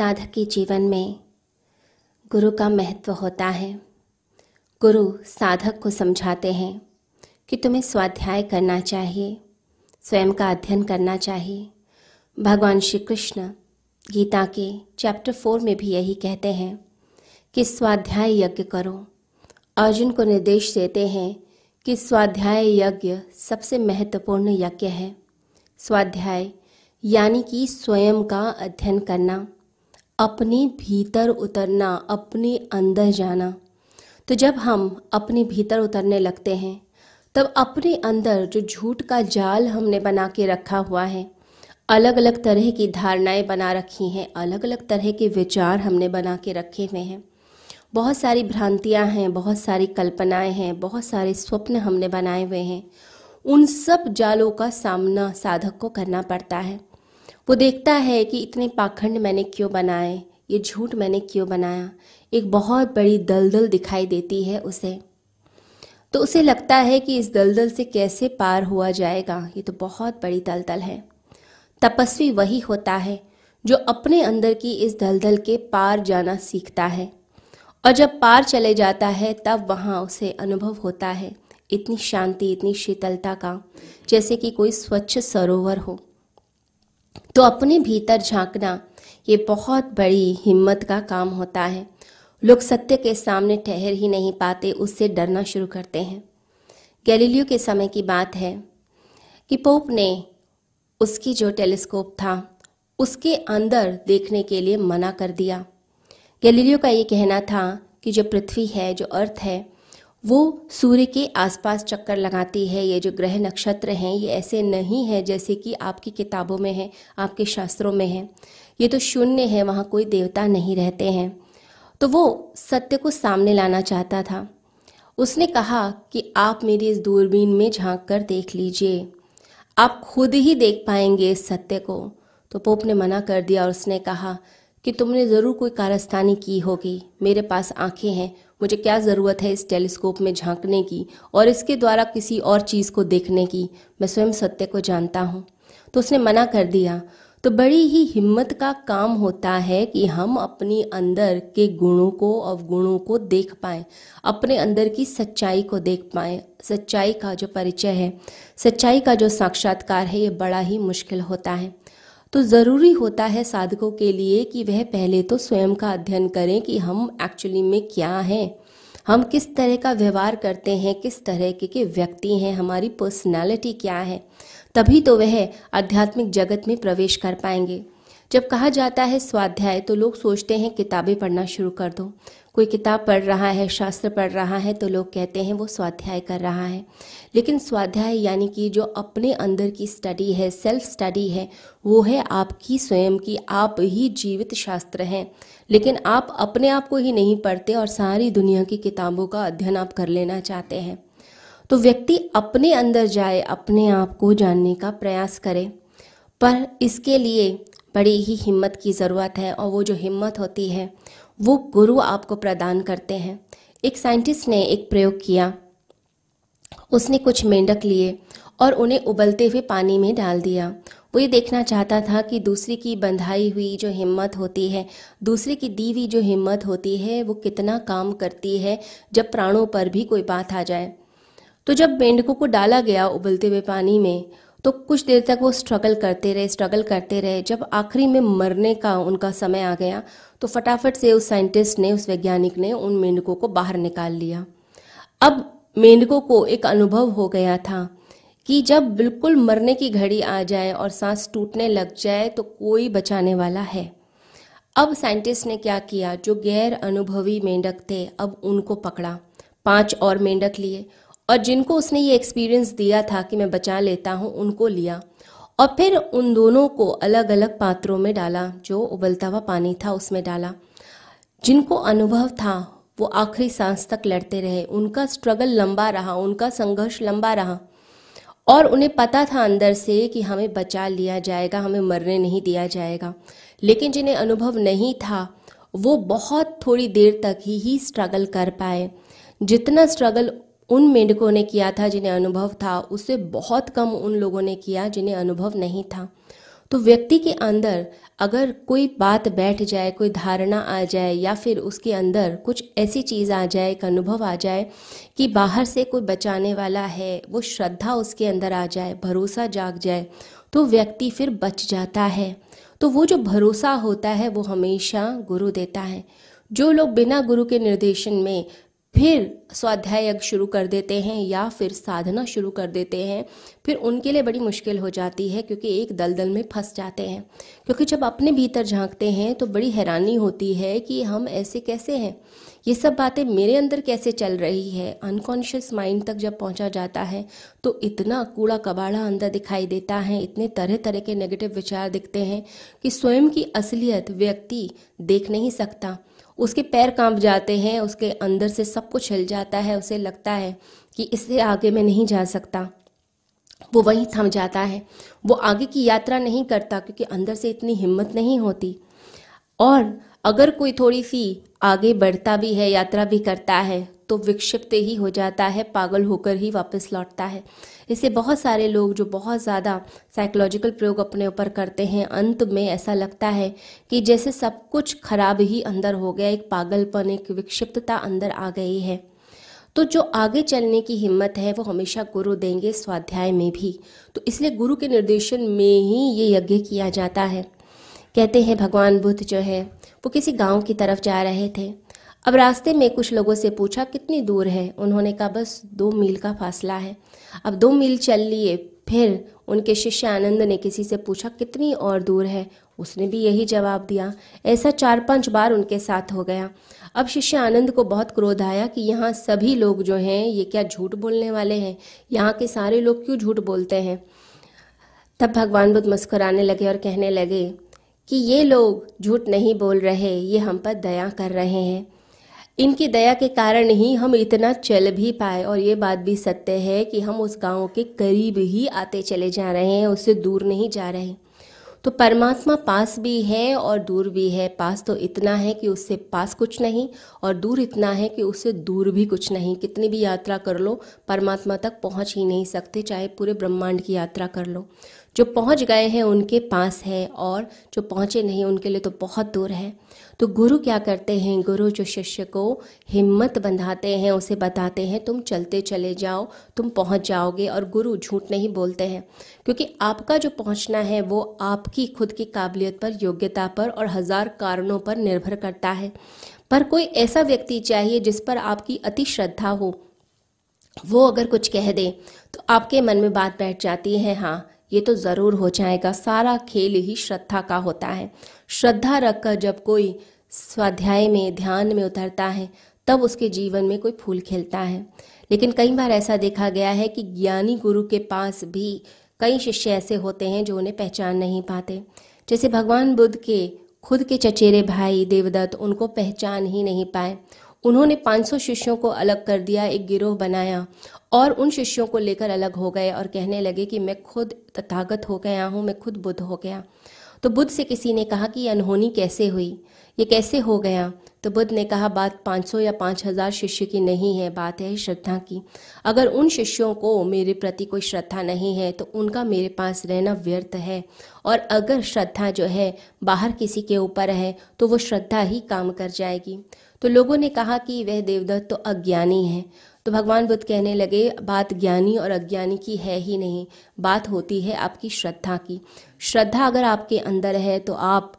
साधक के जीवन में गुरु का महत्व होता है। गुरु साधक को समझाते हैं कि तुम्हें स्वाध्याय करना चाहिए, स्वयं का अध्ययन करना चाहिए। भगवान श्री कृष्ण गीता के चैप्टर फोर में भी यही कहते हैं कि स्वाध्याय यज्ञ करो। अर्जुन को निर्देश देते हैं कि स्वाध्याय यज्ञ सबसे महत्वपूर्ण यज्ञ है। स्वाध्याय यानी कि स्वयं का अध्ययन करना। अपने भीतर उतरना, अपने अंदर जाना। तो जब हम अपने भीतर उतरने लगते हैं, तब अपने अंदर जो झूठ का जाल हमने बना के रखा हुआ है अलग अलग तरह की धारणाएँ बना रखी हैं अलग अलग तरह के विचार हमने बना के रखे हुए हैं। बहुत सारी भ्रांतियाँ हैं, बहुत सारी कल्पनाएँ हैं, बहुत सारे स्वप्न हमने बनाए हुए हैं। उन सब जालों का सामना साधक को करना पड़ता है। वो देखता है कि इतने पाखंड मैंने क्यों बनाए? ये झूठ मैंने क्यों बनाया? एक बहुत बड़ी दलदल दिखाई देती है उसे। तो उसे लगता है कि इस दलदल से कैसे पार हुआ जाएगा? ये तो बहुत बड़ी दलदल है। तपस्वी वही होता है, जो अपने अंदर की इस दलदल के पार जाना सीखता है। और जब पार चले जाता है, तब वहाँ उसे अनुभव होता है, इतनी शांति, इतनी शीतलता का, जैसे कि कोई स्वच्छ सरोवर हो। तो अपने भीतर झांकना, ये बहुत बड़ी हिम्मत का काम होता है। लोग सत्य के सामने ठहर ही नहीं पाते, उससे डरना शुरू करते हैं। गैलीलियो के समय की बात है कि पोप ने उसकी जो टेलीस्कोप था, उसके अंदर देखने के लिए मना कर दिया। गैलीलियो का ये कहना था कि जो पृथ्वी है, जो अर्थ है वो सूर्य के आसपास चक्कर लगाती है, ये जो ग्रह नक्षत्र हैं, ये ऐसे नहीं है जैसे कि आपकी किताबों में है, आपके शास्त्रों में है। ये तो शून्य है, वहाँ कोई देवता नहीं रहते हैं। तो वो सत्य को सामने लाना चाहता था। उसने कहा कि आप मेरी इस दूरबीन में झाँक कर देख लीजिए। आप खुद ही देख पाएँगे इस सत्य को। तो पोप ने मना कर दिया और उसने कहा कि तुमने ज़रूर कोई कारस्तानी की होगी। मेरे पास आँखें हैं। मुझे क्या ज़रूरत है इस टेलीस्कोप में झांकने की और इसके द्वारा किसी और चीज़ को देखने की? मैं स्वयं सत्य को जानता हूँ। तो उसने मना कर दिया। तो बड़ी ही हिम्मत का काम होता है कि हम अपनी अंदर के गुणों को, अवगुणों को देख पाएँ। अपने अंदर की सच्चाई को देख पाएँ। सच्चाई का जो परिचय है, सच्चाई का जो साक्षात्कार है, ये बड़ा ही मुश्किल होता है। तो ज़रूरी होता है साधकों के लिए कि वह पहले तो स्वयं का अध्ययन करें कि हम एक्चुअली में क्या हैं। हम किस तरह का व्यवहार करते हैं किस तरह के, के व्यक्ति हैं हमारी पर्सनालिटी क्या है। तभी तो वह आध्यात्मिक जगत में प्रवेश कर पाएँगे। जब कहा जाता है स्वाध्याय तो लोग सोचते हैं किताबें पढ़ना शुरू कर दो। कोई किताब पढ़ रहा है, शास्त्र पढ़ रहा है तो लोग कहते हैं वो स्वाध्याय कर रहा है। लेकिन स्वाध्याय यानी कि जो अपने अंदर की स्टडी है सेल्फ स्टडी है, वो है आपकी स्वयं की, आप ही जीवित शास्त्र हैं। लेकिन आप अपने आप को ही नहीं पढ़ते और सारी दुनिया की किताबों का अध्ययन आप कर लेना चाहते हैं। तो व्यक्ति अपने अंदर जाए, अपने आप को जानने का प्रयास करे। पर इसके लिए बड़ी ही हिम्मत की ज़रूरत है और वो जो हिम्मत होती है वो गुरु आपको प्रदान करते हैं। एक साइंटिस्ट ने एक प्रयोग किया। उसने कुछ मेंढक लिए और उन्हें उबलते हुए पानी में डाल दिया। वो ये देखना चाहता था कि दूसरे की बंधाई हुई जो हिम्मत होती है, दूसरे की दी हुई जो हिम्मत होती है, वो कितना काम करती है जब प्राणों पर भी कोई बात आ जाए। तो जब मेंढकों को डाला गया उबलते हुए पानी में तो कुछ देर तक वो स्ट्रगल करते रहे स्ट्रगल करते रहे। जब आखिरी में मरने का उनका समय आ गया तो फटाफट से उस साइंटिस्ट ने, उस वैज्ञानिक ने उन मेंढकों को बाहर निकाल लिया। अब मेंढकों को एक अनुभव हो गया था कि जब बिल्कुल मरने की घड़ी आ जाए और सांस टूटने लग जाए तो कोई बचाने वाला है। अब साइंटिस्ट ने क्या किया? जो गैर अनुभवी मेंढक थे, अब उनको पकड़ा। पाँच और मेंढक लिए। और जिनको उसने ये एक्सपीरियंस दिया था कि मैं बचा लेता हूँ, उनको लिया। और फिर उन दोनों को अलग अलग पात्रों में डाला, जो उबलता हुआ पानी था उसमें डाला। जिनको अनुभव था, वो आखिरी सांस तक लड़ते रहे। उनका स्ट्रगल लंबा रहा, उनका संघर्ष लंबा रहा। और उन्हें पता था अंदर से कि हमें बचा लिया जाएगा, हमें मरने नहीं दिया जाएगा। लेकिन जिन्हें अनुभव नहीं था, वो बहुत थोड़ी देर तक ही ही स्ट्रगल कर पाए। जितना स्ट्रगल उन मेंढकों ने किया था जिन्हें अनुभव था उससे बहुत कम उन लोगों ने किया जिन्हें अनुभव नहीं था। तो व्यक्ति के अंदर अगर कोई बात बैठ जाए, कोई धारणा आ जाए, या फिर उसके अंदर कुछ ऐसी चीज़ आ जाए, एक अनुभव आ जाए कि बाहर से कोई बचाने वाला है, वो श्रद्धा उसके अंदर आ जाए, भरोसा जाग जाए तो व्यक्ति फिर बच जाता है। तो वो जो भरोसा होता है, वो हमेशा गुरु देता है। जो लोग बिना गुरु के निर्देशन में फिर स्वाध्याय यज्ञ शुरू कर देते हैं या फिर साधना शुरू कर देते हैं। फिर उनके लिए बड़ी मुश्किल हो जाती है क्योंकि एक दलदल में फंस जाते हैं। क्योंकि जब अपने भीतर झांकते हैं तो बड़ी हैरानी होती है कि हम ऐसे कैसे हैं? ये सब बातें मेरे अंदर कैसे चल रही है? अनकॉन्शियस माइंड तक जब पहुँचा जाता है तो इतना कूड़ा कबाड़ा अंदर दिखाई देता है। इतने तरह तरह के नेगेटिव विचार दिखते हैं कि स्वयं की असलियत व्यक्ति देख नहीं सकता। उसके पैर काँप जाते हैं, उसके अंदर से सब कुछ हिल जाता है, उसे लगता है कि इससे आगे मैं नहीं जा सकता। वो वहीं थम जाता है। वो आगे की यात्रा नहीं करता क्योंकि अंदर से इतनी हिम्मत नहीं होती। और अगर कोई थोड़ी सी आगे बढ़ता भी है, यात्रा भी करता है तो विक्षिप्त ही हो जाता है, पागल होकर ही वापस लौटता है। इससे बहुत सारे लोग जो बहुत ज़्यादा साइकोलॉजिकल प्रयोग अपने ऊपर करते हैं, अंत में ऐसा लगता है कि जैसे सब कुछ खराब ही अंदर हो गया, एक पागलपन, एक विक्षिप्तता अंदर आ गई है। तो जो आगे चलने की हिम्मत है, वो हमेशा गुरु देंगे स्वाध्याय में भी। तो इसलिए गुरु के निर्देशन में ही ये यज्ञ किया जाता है। कहते हैं, भगवान बुद्ध जो है, वो किसी गाँव की तरफ़ जा रहे थे। अब रास्ते में कुछ लोगों से पूछा, कितनी दूर है? उन्होंने कहा, बस दो मील का फासला है। अब दो मील चल लिए, फिर उनके शिष्य आनंद ने किसी से पूछा, कितनी और दूर है? उसने भी यही जवाब दिया, ऐसा चार पाँच बार उनके साथ हो गया। अब शिष्य आनंद को बहुत क्रोध आया कि यहाँ सभी लोग जो हैं, ये क्या झूठ बोलने वाले हैं? यहाँ के सारे लोग क्यों झूठ बोलते हैं? तब भगवान बुद्ध मुस्कुराने लगे और कहने लगे कि, ये लोग झूठ नहीं बोल रहे, ये हम पर दया कर रहे हैं। इनकी दया के कारण ही हम इतना चल भी पाए और ये बात भी सत्य है कि हम उस गाँव के करीब ही आते चले जा रहे हैं, उससे दूर नहीं जा रहे तो परमात्मा पास भी है और दूर भी है। पास तो इतना है कि उससे पास कुछ नहीं और दूर इतना है कि उससे दूर भी कुछ नहीं। कितनी भी यात्रा कर लो, परमात्मा तक पहुँच ही नहीं सकते, चाहे पूरे ब्रह्मांड की यात्रा कर लो। जो पहुँच गए हैं, उनके पास है और जो पहुँचे नहीं, उनके लिए तो बहुत दूर है। तो गुरु क्या करते हैं? गुरु जो शिष्य को हिम्मत बंधाते हैं, उसे बताते हैं, तुम चलते चले जाओ, तुम पहुँच जाओगे। और गुरु झूठ नहीं बोलते हैं, क्योंकि आपका जो पहुँचना है, वो आपकी खुद की काबिलियत पर, योग्यता पर और हज़ार कारणों पर निर्भर करता है। पर कोई ऐसा व्यक्ति चाहिए जिस पर आपकी अति श्रद्धा हो, वो अगर कुछ कह दे तो आपके मन में बात बैठ जाती है हाँ ये तो ज़रूर हो जाएगा। सारा खेल ही श्रद्धा का होता है। श्रद्धा रखकर जब कोई स्वाध्याय में, ध्यान में उतरता है, तब उसके जीवन में कोई फूल खिलता है। लेकिन कई बार ऐसा देखा गया है कि ज्ञानी गुरु के पास भी कई शिष्य ऐसे होते हैं जो उन्हें पहचान नहीं पाते। जैसे भगवान बुद्ध के, खुद के चचेरे भाई देवदत्त उनको पहचान ही नहीं पाए। उन्होंने 500 शिष्यों को अलग कर दिया, एक गिरोह बनाया और उन शिष्यों को लेकर अलग हो गए और कहने लगे कि मैं खुद तथागत हो गया हूँ, मैं खुद बुद्ध हो गया। तो बुद्ध से किसी ने कहा कि अनहोनी कैसे हुई? ये कैसे हो गया? तो बुद्ध ने कहा, बात 500 या 5000 शिष्य की नहीं है, बात है श्रद्धा की। अगर उन शिष्यों को मेरे प्रति कोई श्रद्धा नहीं है तो उनका मेरे पास रहना व्यर्थ है। और अगर श्रद्धा जो है बाहर किसी के ऊपर है तो वो श्रद्धा ही काम कर जाएगी। तो लोगों ने कहा कि वह देवदत्त तो अज्ञानी है। तो भगवान बुद्ध कहने लगे, बात ज्ञानी और अज्ञानी की है ही नहीं, बात होती है आपकी श्रद्धा की। श्रद्धा अगर आपके अंदर है तो आप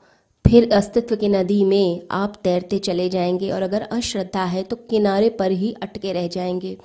फिर अस्तित्व की नदी में आप तैरते चले जाएँगे और अगर अश्रद्धा है तो किनारे पर ही अटके रह जाएँगे।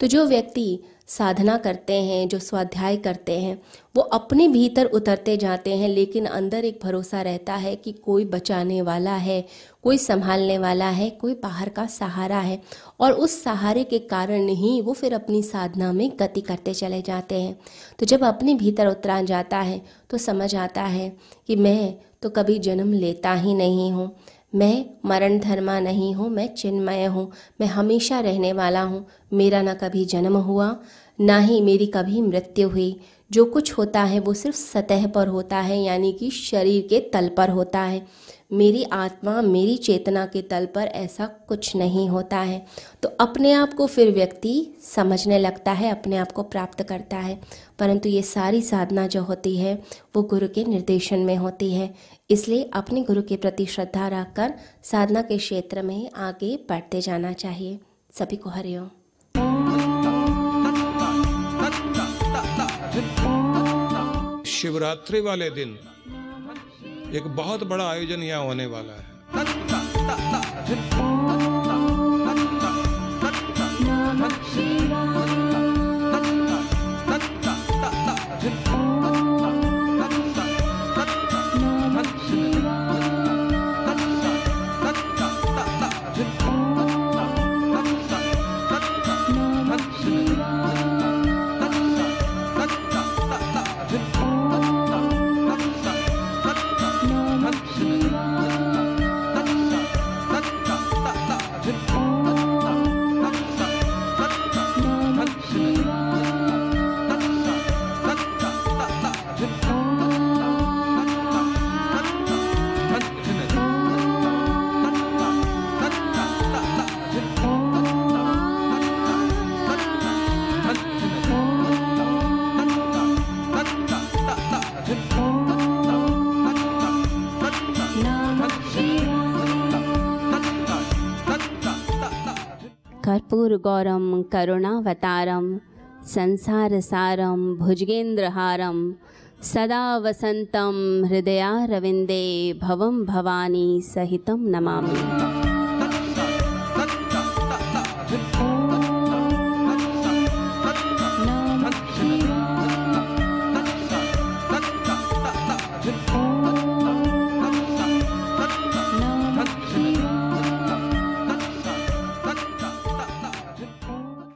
तो जो व्यक्ति साधना करते हैं, जो स्वाध्याय करते हैं, वो अपने भीतर उतरते जाते हैं, लेकिन अंदर एक भरोसा रहता है कि कोई बचाने वाला है, कोई संभालने वाला है, कोई बाहर का सहारा है, और उस सहारे के कारण ही वो फिर अपनी साधना में गति करते चले जाते हैं। तो जब अपने भीतर उतरा जाता है तो समझ आता है कि मैं तो कभी जन्म लेता ही नहीं हूँ। मैं मरण धर्मा नहीं हूँ, मैं चिन्मय हूँ, मैं हमेशा रहने वाला हूँ। मेरा ना कभी जन्म हुआ, ना ही मेरी कभी मृत्यु हुई। जो कुछ होता है वो सिर्फ़ सतह पर होता है, यानी कि शरीर के तल पर होता है। मेरी आत्मा मेरी चेतना के तल पर ऐसा कुछ नहीं होता है। तो अपने आप को फिर व्यक्ति समझने लगता है, अपने आप को प्राप्त करता है। परंतु ये सारी साधना जो होती है, वो गुरु के निर्देशन में होती है। इसलिए अपने गुरु के प्रति श्रद्धा रखकर साधना के क्षेत्र में आगे बढ़ते जाना चाहिए। सभी को हरिओम शिवरात्रि वाले दिन एक बहुत बड़ा आयोजन यहाँ होने वाला है। कर्पूरगौरं करुणावतारं संसारसारं भुजगेन्द्रहारं सदा वसन्तं हृदयारविन्दे भवं भवानी सहितं नमामि।